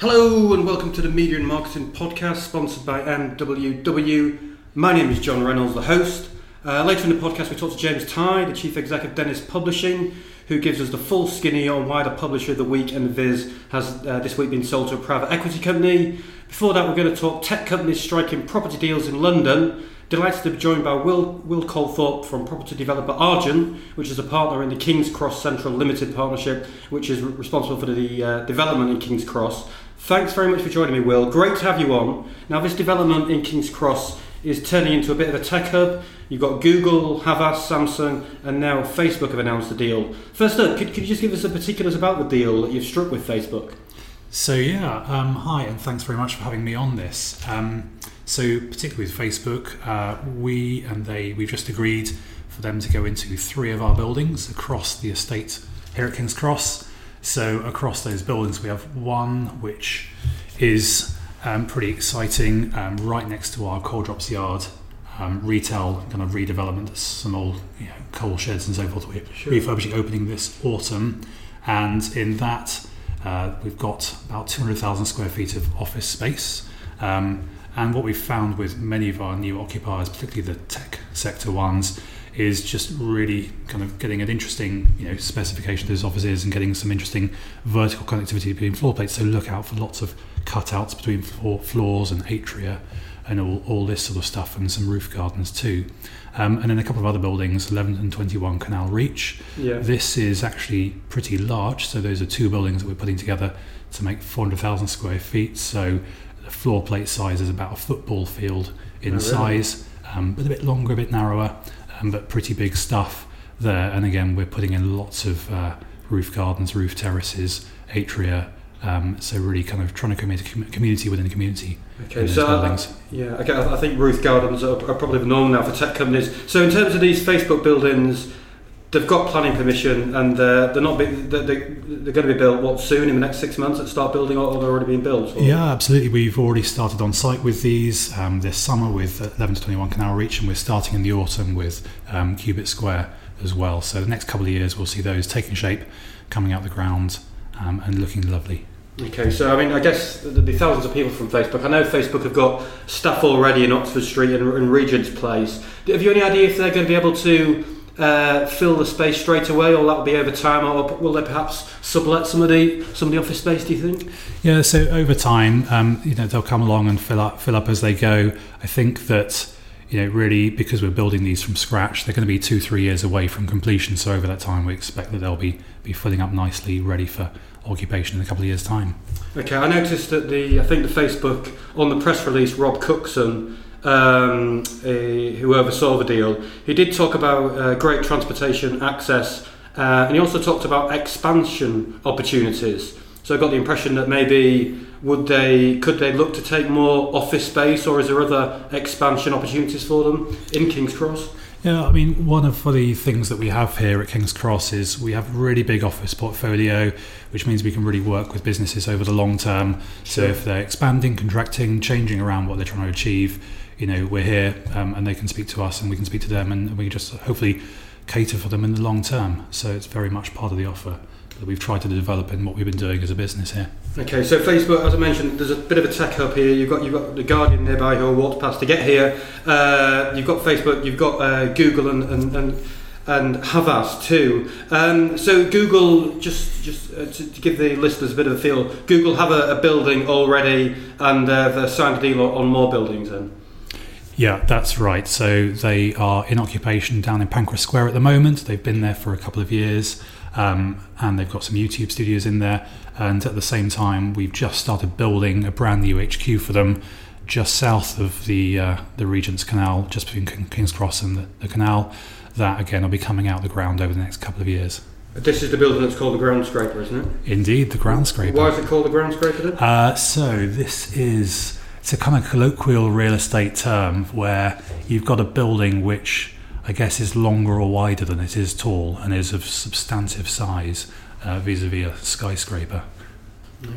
Hello and welcome to the Media and Marketing Podcast, sponsored by MWW. My name is John Reynolds, the host. Uh, later in the podcast, we talk to James Tye, the Chief Executive of Dennis Publishing, who gives us the full skinny on why the Publisher of the Week and Viz has uh, this week been sold to a private equity company. Before that, we're going to talk tech companies striking property deals in London. Delighted to be joined by Will, Will Colthorpe from property developer Argent, which is a partner in the King's Cross Central Limited Partnership, which is re- responsible for the uh, development in King's Cross. Thanks very much for joining me, Will. Great to have you on. Now, this development in King's Cross is turning into a bit of a tech hub. You've got Google, Havas, Samsung, and now Facebook have announced the deal. First up, could, could you just give us the particulars about the deal that you've struck with Facebook? So yeah, um, hi, and thanks very much for having me on this. Um, so particularly with Facebook, uh, we and they we've just agreed for them to go into three of our buildings across the estate here at King's Cross. So across those buildings, we have one which is um, pretty exciting, um, right next to our coal drops yard. Um, retail kind of redevelopment, some old you know, coal sheds and so forth. We're refurbishing, opening this autumn, and in that uh, we've got about 200,000 square feet of office space. Um, and what we've found with many of our new occupiers, particularly the tech sector ones, is just really kind of getting an interesting you know specification of those offices and getting some interesting vertical connectivity between floor plates. So look out for lots of cutouts between floor, floors and atria and all, all this sort of stuff and some roof gardens too. Um, and then a couple of other buildings, 11 and 21 Canal Reach. Yeah. This is actually pretty large. So those are two buildings that we're putting together to make 400,000 square feet. So the floor plate size is about a football field in Oh, really? size, um, but a bit longer, a bit narrower, um, but pretty big stuff there. And again, we're putting in lots of uh, roof gardens, roof terraces, atria. Um, so really kind of trying to create a community within a community Okay, so yeah, I think roof gardens are probably the norm now for tech companies. So in terms of these Facebook so uh, buildings. Yeah, absolutely. We've already started on site with these um, this summer with 11 to 21 Canal Reach, and we're starting in the autumn with um, Cubitt Square as well. So the next couple of years, we'll see those taking shape, coming out the ground, um, and looking lovely. Okay, so I mean, I guess there'll be thousands of people from Facebook. I know Facebook have got staff already in Oxford Street and, and Regent's Place. Have you any idea if they're going to be able to uh, fill the space straight away, or that will be over time, or will they perhaps sublet some of the some of the office space? Do you think? Yeah, so over time, um, you know, they'll come along and fill up, fill up as they go. I think that, you know, really because we're building these from scratch, they're going to be two, three years away from completion. So over that time, we expect that they'll be be filling up nicely, ready for occupation in a couple of years' time. Okay, I noticed that the I think the Facebook on the press release, Rob Cookson, um, uh, who oversaw the deal, he did talk about uh, great transportation access, uh, and he also talked about expansion opportunities. So I got the impression that maybe would they could they look to take more office space, or is there other expansion opportunities for them in King's Cross? Yeah, I mean, one of the things that we have here at King's Cross is we have a really big office portfolio, which means we can really work with businesses over the long term. So Sure. if they're expanding, contracting, changing around what they're trying to achieve, you know, we're here um, and they can speak to us and we can speak to them and we can just hopefully cater for them in the long term. So it's very much part of the offer that we've tried to develop in what we've been doing as a business here. Okay, so Facebook, as I mentioned, there's a bit of a tech hub here. You've got you've got the Guardian nearby who walked past to get here. Uh, you've got Facebook, you've got uh, Google and and, and and Havas too. Um, so Google, just just uh, to, to give the listeners a bit of a feel, Google have a, a building already, and uh, they've signed a deal on, on more buildings. Then Yeah, that's right. So they are in occupation down in Pancras Square at the moment. They've been there for a couple of years, um, and they've got some YouTube studios in there. And at the same time, we've just started building a brand new HQ for them, just south of the uh, the Regent's Canal, just between King's Cross and the, the canal. That again will be coming out of the ground over the next couple of years. this is the building that's called the Ground Scraper, isn't it? Indeed, the ground scraper. Why is it called the Ground Scraper? Then? Uh, so this is it's a kind of colloquial real estate term where you've got a building which I guess is longer or wider than it is tall and is of substantive size uh, vis-a-vis a skyscraper.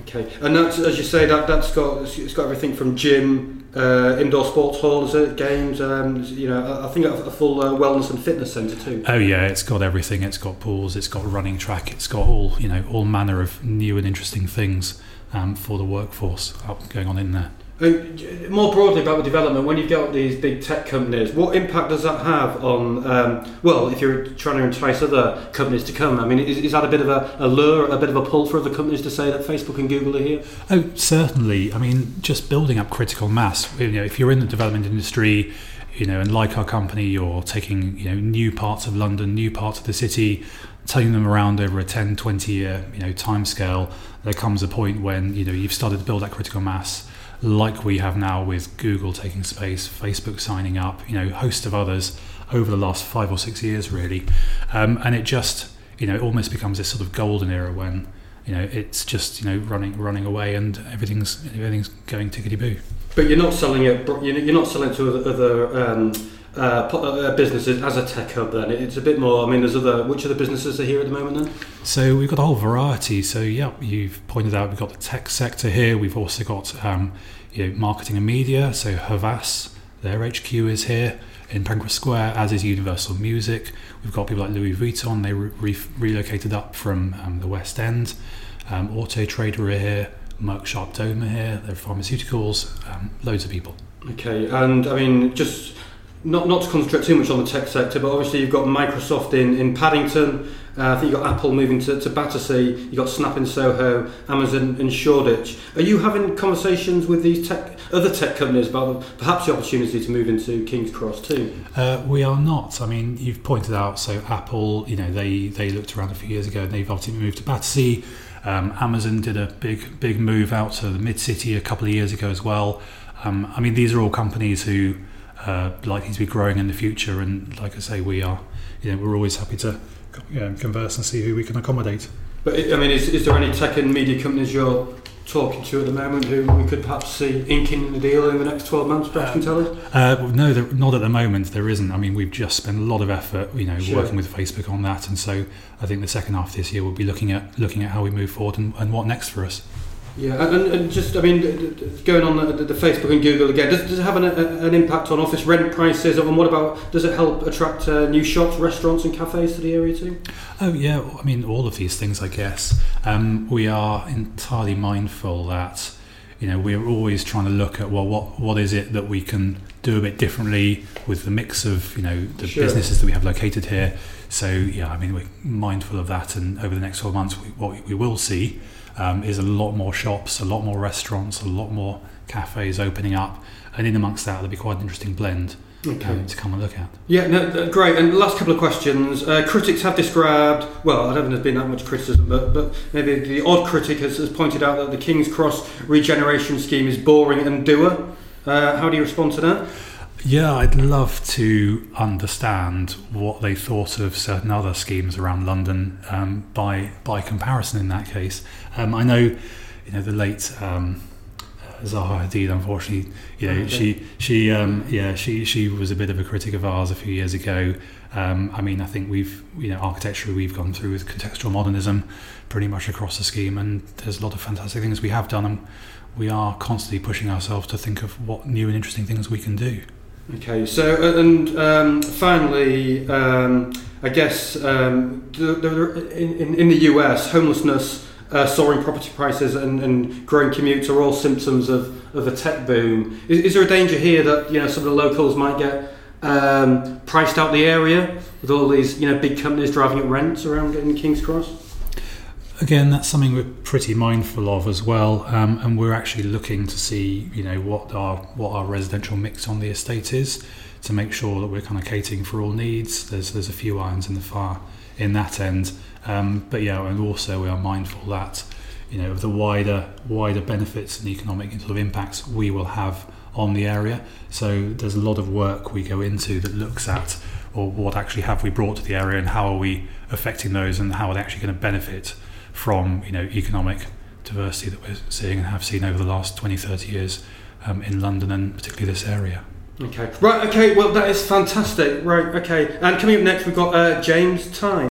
Okay, and that's as you say that that's got it's got everything from gym, uh, indoor sports hall, is it? Games, um, you know, I think a, a full uh, wellness and fitness centre too. Oh yeah, it's got everything. It's got pools. It's got running track. It's got all you know, all manner of new and interesting things um, for the workforce going on in there. And more broadly about the development, when you've got these big tech companies, what impact does that have on, um, well, if you're trying to entice other companies to come? I mean, is, is that a bit of a, a lure, a bit of a pull for other companies to say that Facebook and Google are here? Oh, certainly. I mean, just building up critical mass. You know, if you're in the development industry, you know, and like our company, you're taking, you know, new parts of London, new parts of the city, taking them around over a 10, 20 year, you know, time scale, there comes a point when, you know, you've started to build that critical mass like we have now with Google taking space, Facebook signing up, you know, host of others over the last five or six years, really. Um, and it just, you know, it almost becomes this sort of golden era when, you know, it's just, you know, running running away and everything's everything's going tickety boo. But you're not selling it. You're not selling to other. other um uh, uh, businesses as a tech hub then. It's a bit more i mean there's other which other businesses are here at the moment then? So we've got a whole variety. So yeah you've pointed out we've got the tech sector here. We've also got um, you know, marketing and media. So havas their hq is here. In pancras square as is universal music. We've got people like louis vuitton. They re- relocated up from um, the west end. Um, auto trader are here. Merck Sharp Dohme here. They're pharmaceuticals. Um, loads of people. Okay and i mean just not not to concentrate too much on the tech sector, but obviously you've got Microsoft in in Paddington. Uh, I think you've got Apple moving to, to Battersea. You've got Snap in Soho, Amazon in Shoreditch. Are you having conversations with these tech other tech companies about perhaps the opportunity to move into King's Cross too? Uh, we are not. I mean, you've pointed out so Apple. You know, they they looked around a few years ago and they've obviously moved to Battersea. Um, Amazon did a big big move out to the mid city a couple of years ago as well. Um, I mean, these are all companies who uh, likely to be growing in the future. And like I say, we are, you know, we're always happy to you know, converse and see who we can accommodate. But I mean, is, is there any tech and media companies you're talking to at the moment who we could perhaps see inking the deal in the next 12 months, perhaps uh, can tell us? Uh, no, there, not at the moment. There isn't. I mean, we've just spent a lot of effort, you know, sure. working with Facebook on that, and so I think the second half of this year we'll be looking at looking at how we move forward and, and what next for us. Yeah, and, and just, I mean, going on the, the Facebook and Google again, does, does it have an, an impact on office rent prices? And what about, does it help attract uh, new shops, restaurants, and cafes to the area too? Oh, yeah, I mean, all of these things, I guess. Um, we are entirely mindful that, you know, we're always trying to look at, well, what, what is it that we can do a bit differently with the mix of, you know, the sure. businesses that we have located here. So, yeah, I mean, we're mindful of that. And over the next 12 months, we, what we will see um, is a lot more shops, a lot more restaurants, a lot more cafes opening up, and in amongst that, there'll be quite an interesting blend. Okay. Um, to come and look at. Yeah, no, great. And last couple of questions. Uh, critics have described, well, I don't think there's been that much criticism, but, but maybe the odd critic has, has pointed out that the King's Cross regeneration scheme is boring and dour. Uh, how do you respond to that? Yeah, I'd love to understand what they thought of certain other schemes around London um, by by comparison. In that case, um, I know, you know, the late um, Zaha Hadid. Unfortunately, you know, she she um, yeah she she was a bit of a critic of ours a few years ago. Um, I mean, I think we've you know architecturally we've gone through with contextual modernism pretty much across the scheme, and there's a lot of fantastic things we have done, and we are constantly pushing ourselves to think of what new and interesting things we can do. Okay, so uh, and um, finally, um, I guess um, the, the, in, in the US, homelessness, uh, soaring property prices, and, and, growing commutes are all symptoms of, of a tech boom. Is, is, there a danger here that you know some of the locals might get um, priced out the area with all these you know big companies driving up rents around in King's Cross? Again, that's something we're pretty mindful of as well, um, and we're actually looking to see, you know, what our what our residential mix on the estate is to make sure that we're kind of catering for all needs. There's there's a few irons in the fire in that end, um, but yeah, and also we are mindful that, you know, of the wider wider benefits and economic sort of impacts we will have on the area. So there's a lot of work we go into that looks at, or what actually have we brought to the area, and how are we affecting those, and how are they actually going to benefit from you know economic diversity that we're seeing and have seen over the last 20 30 years um, in London and particularly this area okay right okay well that is fantastic right okay and coming up next we've got uh, James Tye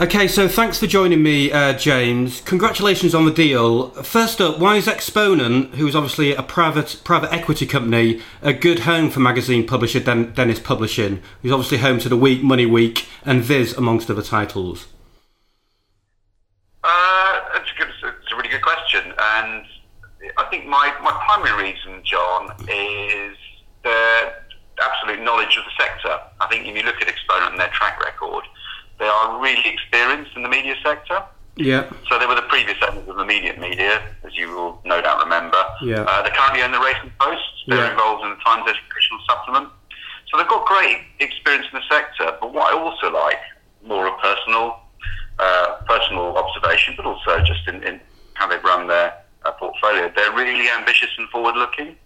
Okay, so thanks for joining me, uh, James. Congratulations on the deal. First up, why is Exponent, who is obviously a private private equity company, a good home for magazine publisher Den- Dennis Publishing, who's obviously home to the Week, Money Week, and Viz, amongst other titles? Uh, it's, a good, it's a really good question, and I think my, my primary reason, John, is the absolute knowledge of the sector. I think if you look at Exponent and their track record, they are really experienced in the media sector. Yeah. So they were the previous owners of Immediate Media, media, as you will no doubt remember. Yeah. Uh, they currently own the Racing Post. They're Yeah. involved in the Times Educational Supplement. So they've got great experience in the sector. But what I also like, more a personal, uh, personal observation, but also just in, in how they run their uh, portfolio, they're really ambitious and forward-looking.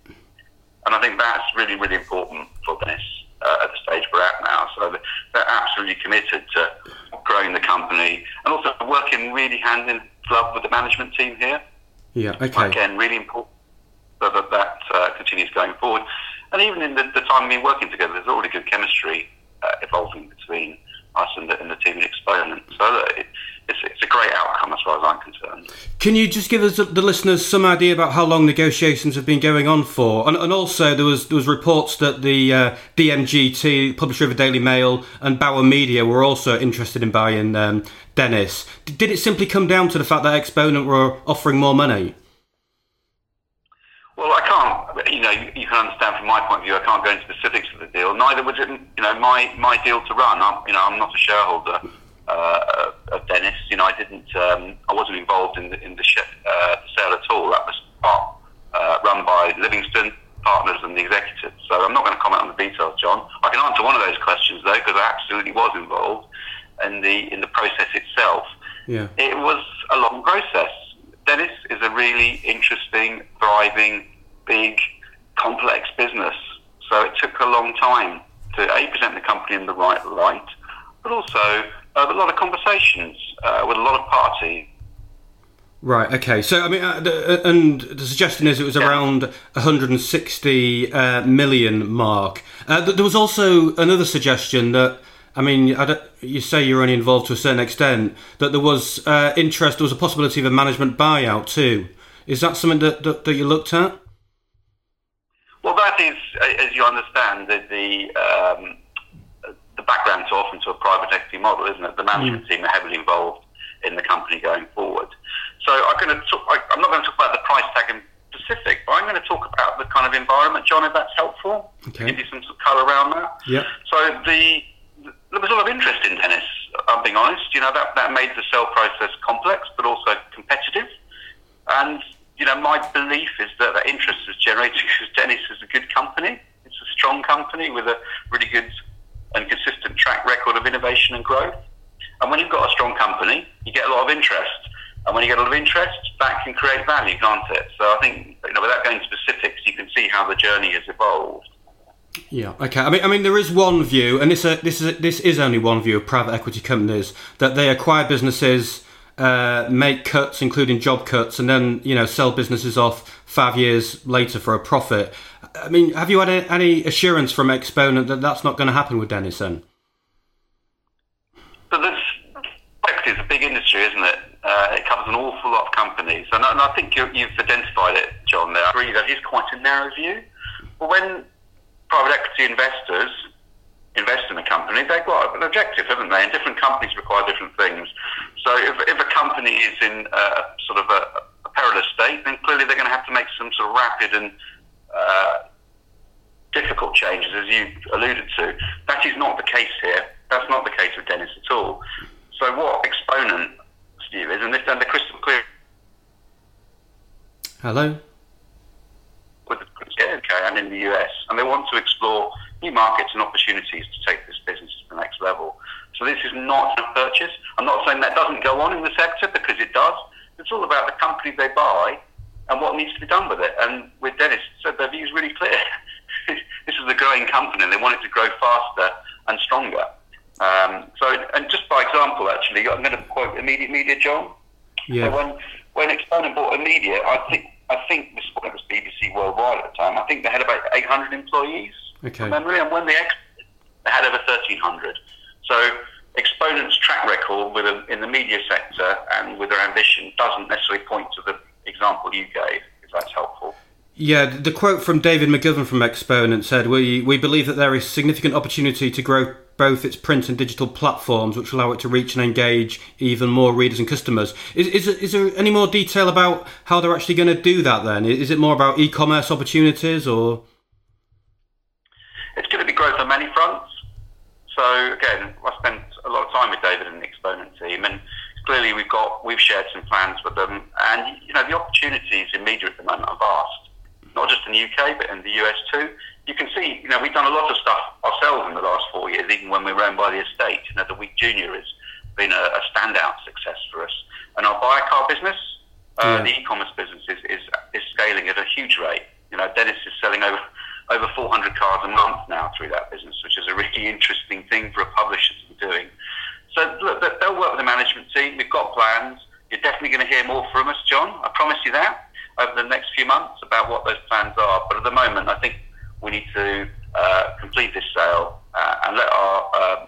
And I think that's really, really important for Dennis uh, at the stage we're at now. So they're absolutely committed to growing the company and also working really hand in glove with the management team here. Yeah, okay. Again, really important that that, that uh, continues going forward. And even in the, the time we've been working together, there's already good chemistry uh, evolving between us and the, and the team at Exponent. So uh, it, it's, it's a great outcome as far as I'm concerned. Can you just give us the listeners some idea about how long negotiations have been going on for? And, and also, there was there was reports that the uh, DMGT, publisher of the Daily Mail, and Bauer Media were also interested in buying um, Dennis. Did it simply come down to the fact that Exponent were offering more money? Well, I can't. You know, you, you can understand from my point of view. I can't go into specifics of the deal. Neither was it, you know, my my deal to run. I'm, you know, I'm not a shareholder uh, of Dennis. You know, I didn't. Um, I wasn't involved in the in the, sh- uh, the sale at all. That was part uh, run by Livingston Partners and the executives. So I'm not going to comment on the details, John. I can answer one of those questions though, because I absolutely was involved in the in the process itself. Yeah. It was a long process. Dennis is a really interesting, thriving, big, complex business. So it took a long time to A, present the company in the right light, but also a lot of conversations uh, with a lot of parties. Right. Okay. So I mean, uh, the, uh, and the suggestion is it was around 160 uh, million mark. Uh, there was also another suggestion that. I mean, I don't, you say you're only involved to a certain extent. That there was uh, interest, there was a possibility of a management buyout too. Is that something that, that, that you looked at? Well, that is, as you understand, the the, um, the background to often to a private equity model, isn't it? The management mm. team are heavily involved in the company going forward. So I'm going to talk, I, I'm not going to talk about the price tag in specific, but I'm going to talk about the kind of environment, John, if that's helpful. Okay. Give you some sort of colour around that. Yeah. So the there was a lot of interest in Dennis. I'm being honest. You know that that made the sale process complex, but also competitive. And you know my belief is that that interest is generated because Dennis is a good company. It's a strong company with a really good and consistent track record of innovation and growth. And when you've got a strong company, you get a lot of interest. And when you get a lot of interest, that can create value, can't it? So I think, you know, without going specifics, you can see how the journey has evolved. Yeah. Okay. I mean, I mean, there is one view, and this uh, this is this is only one view of private equity companies that they acquire businesses, uh, make cuts, including job cuts, and then you know sell businesses off five years later for a profit. I mean, have you had any, assurance from Exponent that that's not going to happen with? Then. But this is a big industry, isn't it? Uh, it covers an awful lot of companies, and, I- and I think you, you've identified it, John. There, I agree that is quite a narrow view. But when private equity investors invest in a company, they've got an objective, haven't they? And different companies require different things. So if, if a company is in uh, sort of a, a perilous state, then clearly they're going to have to make some sort of rapid and uh, difficult changes, as you alluded to. That is not the case here. That's not the case with Dennis at all. So what Exponent view is, and this and the crystal clear Hello. with the UK and in the US, and they want to explore new markets and opportunities to take this business to the next level. So this is not a purchase. I'm not saying that doesn't go on in the sector because it does. It's all about the company they buy and what needs to be done with it. And with Dennis, so their view is really clear. this is a growing company, and they want it to grow faster and stronger. Um, so, and just by example, actually, I'm going to quote Immediate Media, John. So Yeah. when when Exponent bought Immediate, I think I think this was BBC Worldwide at the time. I think they had about 800 employees Okay. from memory, and when they exited, they had over 1,300. So Exponent's track record with a, in the media sector and with their ambition doesn't necessarily point to the example you gave, if that's helpful. Yeah, the quote from David McGovern from Exponent said, we, we believe that there is significant opportunity to grow both its print and digital platforms, which allow it to reach and engage even more readers and customers. Is, is, is there any more detail about how they're actually going to do that then? Is it more about e commerce opportunities or? It's going to be growth on many fronts. So, again, I spent a lot of time with David and the Exponent team, and clearly we've got we've shared some plans with them, and you know the opportunities in media at the moment are vast not just in the UK, but in the US too. You can see, you know, we've done a lot of stuff ourselves in the last four years, even when we were owned by the estate. You know, the Week Junior has been a, a standout success for us. And our buy car business, uh, yeah. the e-commerce business, is, is, is scaling at a huge rate. You know, Dennis is selling over over 400 cars a month now through that business, which is a really interesting thing for a publisher to be doing. So look, they'll work with the management team. We've got plans. You're definitely going to hear more from us, John. I promise you that over the next few months about what those plans are. But at the moment, I think we need to uh, complete this sale uh, and let our uh,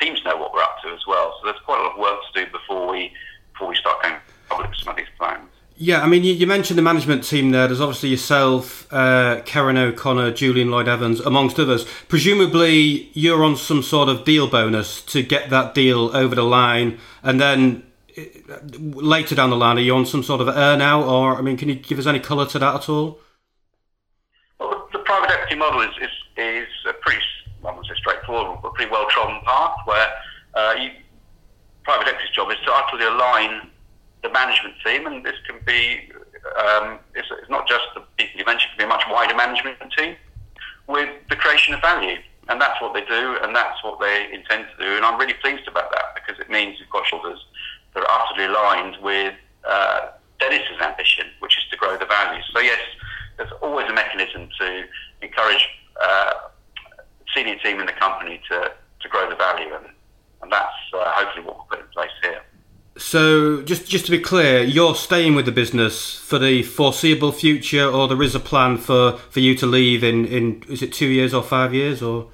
teams know what we're up to as well. So there's quite a lot of work to do before we before we start going public with some of these plans. Yeah, I mean, you, you, mentioned the management team there. There's obviously yourself, uh, Karen O'Connor, Julian Lloyd Evans, amongst others. Presumably, you're on some sort of deal bonus to get that deal over the line, and then later down the line, are you on some sort of earn out, or I mean, can you give us any colour to that at all? Well, the private equity model is is, is a pretty, I won't say straightforward, but pretty well trodden path where uh, you, private equity's job is to utterly align the management team, and this can be um, it's, it's, not just the people you mentioned, it can be a much wider management team with the creation of value. And that's what they do, and that's what they intend to do. And I'm really pleased about that because it means you've got shoulders that are utterly aligned with uh, Dennis's ambition, which is to grow the value. So yes, there's always a mechanism to encourage uh, senior team in the company to, to grow the value, and, and that's uh, hopefully what we'll put in place here. So, just just to be clear, you're staying with the business for the foreseeable future, or there is a plan for, for you to leave in, in is it two years or five years, or?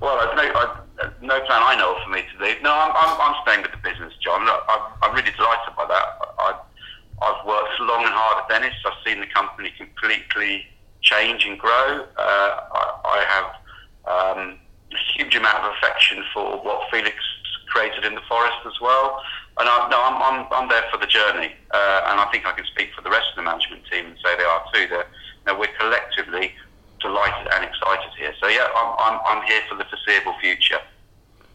Well, I've no, I've, no plan I know of for me to leave. No, I'm, I'm, I'm staying with the business, John. I'm, I'm really delighted by that. I, I've worked long and hard at Dennis. I've seen the company completely change and grow. Uh, I, I, have um, a huge amount of affection for what Felix created in the forest as well. And I, no, I'm, I'm, I'm there for the journey. Uh, and I think I can speak for the rest of the management team and say they are too. That you know, we're collectively delighted and excited here. So yeah, I'm, I'm, I'm here for the foreseeable future.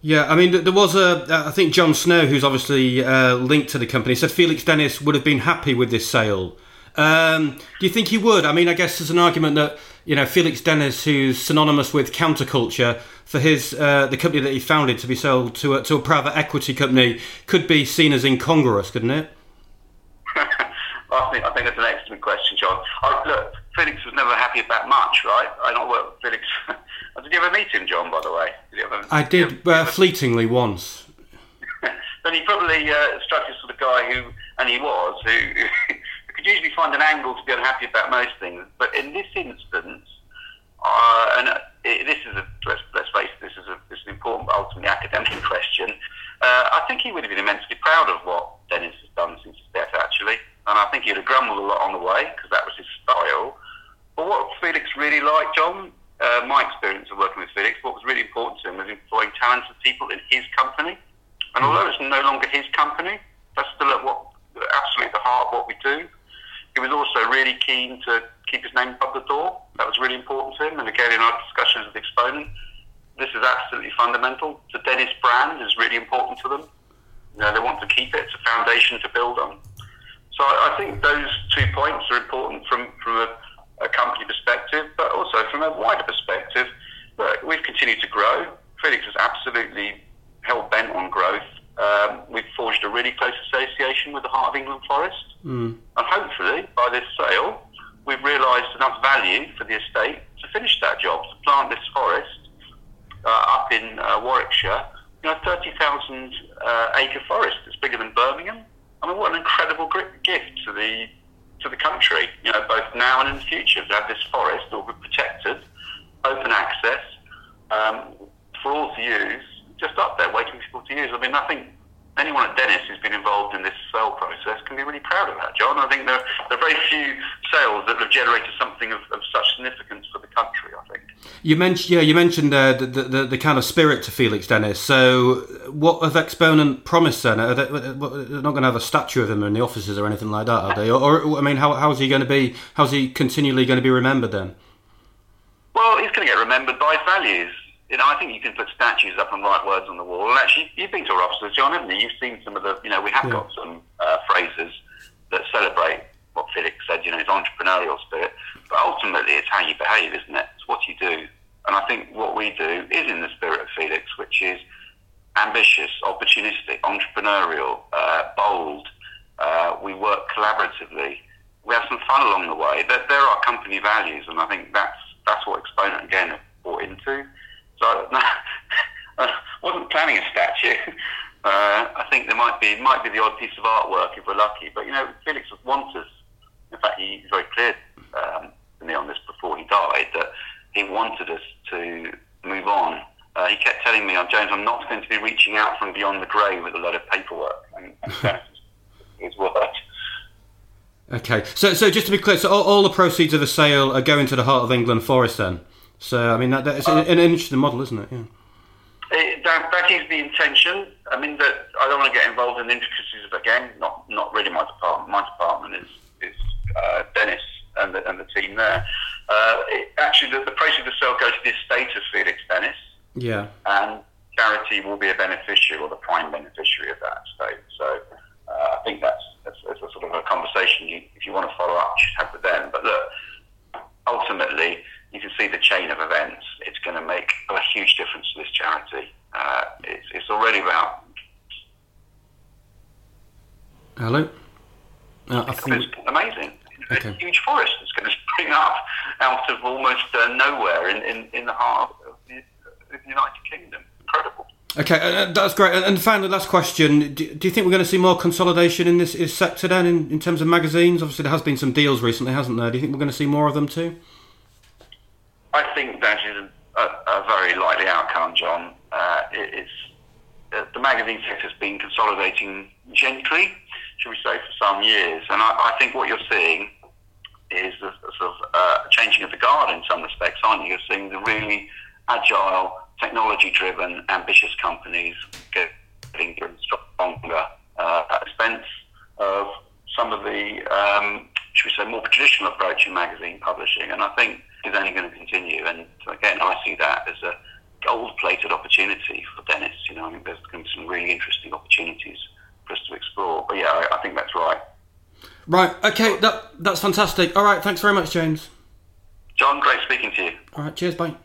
Yeah, I mean, there was a. I think John Snow, who's obviously uh, linked to the company, said Felix Dennis would have been happy with this sale. Um, do you think he would? I mean, I guess there's an argument that you know Felix Dennis, who's synonymous with counterculture, for his uh, the company that he founded to be sold to a, to a private equity company, could be seen as incongruous, couldn't it? I think I think that's an excellent question, John. I, look, Felix was never happy about much, right? I don't work with Felix. did you ever meet him, John? By the way, did ever, I did, did uh, fleetingly once. then he probably uh, struck as sort of guy who, and he was, who, usually find an angle to be unhappy about most things. But in this instance, uh, and it, this is a let's, let's face it, this is a this is an important, ultimately academic question. Uh, I think he would have been immensely proud of what Dennis has done since his death, actually and I think he'd have grumbled a lot on the way because that was his style. But what Felix really liked, John, uh, my experience of working with Felix, what was really important to him was employing talented people in his company. And although it's no longer his company, that's still at what absolutely the heart of what we do. He was also really keen to keep his name above the door. That was really important to him. And again, in our discussions with Exponent, this is absolutely fundamental. The Dennis brand is really important to them. You know, they want to keep it. It's a foundation to build on. So I, I think those two points are important from, from a, a, company perspective, but also from a wider perspective. But we've continued to grow. Felix is absolutely hell bent on growth. Um, we've forged a really close association with the Heart of England Forest, mm. and hopefully by this sale, we've realised enough value for the estate to finish that job to plant this forest uh, up in uh, Warwickshire. You know, 30,000 uh, acre forest. It's bigger than Birmingham. I mean, what an incredible gift to the to the country. You know, both now and in the future, to have this forest all be protected, open access um, for all to use, just up there waiting for people to use. I mean, I think anyone at Dennis who's been involved in this sale process can be really proud of that, John. I think there, there are very few sales that have generated something of, of such significance for the country. I think. You mentioned, yeah, you mentioned uh, the, the, the kind of spirit to Felix Dennis. So, what have Exponent promised then? Are they, they're not going to have a statue of him in the offices or anything like that, are they? Or, or I mean, how, how's he going to be? How's he continually going to be remembered then? Well, he's going to get remembered by his values you know, I think you can put statues up and write words on the wall. And actually, you've been to our offices, John, haven't you? You've seen some of the, you know, we have yeah. got some uh, phrases that celebrate what Felix said, you know, his entrepreneurial spirit. But ultimately, it's how you behave, isn't it? It's what you do. And I think what we do is in the spirit of Felix, which is ambitious, opportunistic, entrepreneurial, uh, bold. Uh, we work collaboratively. We have some fun along the way. There, there are company values, and I think that's that's what Exponent again bought into. So I wasn't planning a statue. Uh, I think there might be might be the odd piece of artwork if we're lucky. But you know, Felix wants us. In fact, he's very clear um, to me on this before he died that he wanted us to move on. Uh, he kept telling me, "I'm James. I'm not going to be reaching out from beyond the grave with a load of paperwork." And, and his word. Okay, so so just to be clear, so all, all the proceeds of the sale are going to the Heart of England Forest then. So I mean, that, that's uh, an, interesting model, isn't it? Yeah. It, that, that is the intention. I mean, that I don't want to get involved in the intricacies of again. Not not really my department. My department is is uh, Dennis and the, and the team there. Uh, it, actually, the, the proceeds of the sale go to the estate of Felix Dennis. Yeah. And charity will be a beneficiary or the prime beneficiary of that estate. So uh, I think that's, that's, that's a sort of a conversation you, if you want to follow up, you should have with them. But look, ultimately you can see the chain of events. It's going to make a huge difference to this charity. Uh, it's, it's already about. Hello. Uh, I think it's amazing. Okay. A huge forest that's going to spring up out of almost uh, nowhere in, in, in the heart of the, of the United Kingdom. Incredible. Okay, uh, that's great. And, and finally, last question: do, do, you think we're going to see more consolidation in this, this sector then, in, in terms of magazines? Obviously, there has been some deals recently, hasn't there? Do you think we're going to see more of them too? I think that is a, a very likely outcome, John. Uh, it's uh, the magazine sector has been consolidating gently, should we say, for some years, and I, I think what you're seeing is a, a sort of uh, changing of the guard in some respects, aren't you? You're seeing the really agile, technology-driven, ambitious companies getting stronger uh, at expense of some of the, um, should we say, more traditional approach in magazine publishing, and I think is only going to continue. And again, I see that as a gold-plated opportunity for Dennis. You know, I think there's going to be some really interesting opportunities for us to explore. But yeah, I, I think that's right. Right. Okay. That that's fantastic. All right. Thanks very much, James. John, great speaking to you. All right. Cheers. Bye.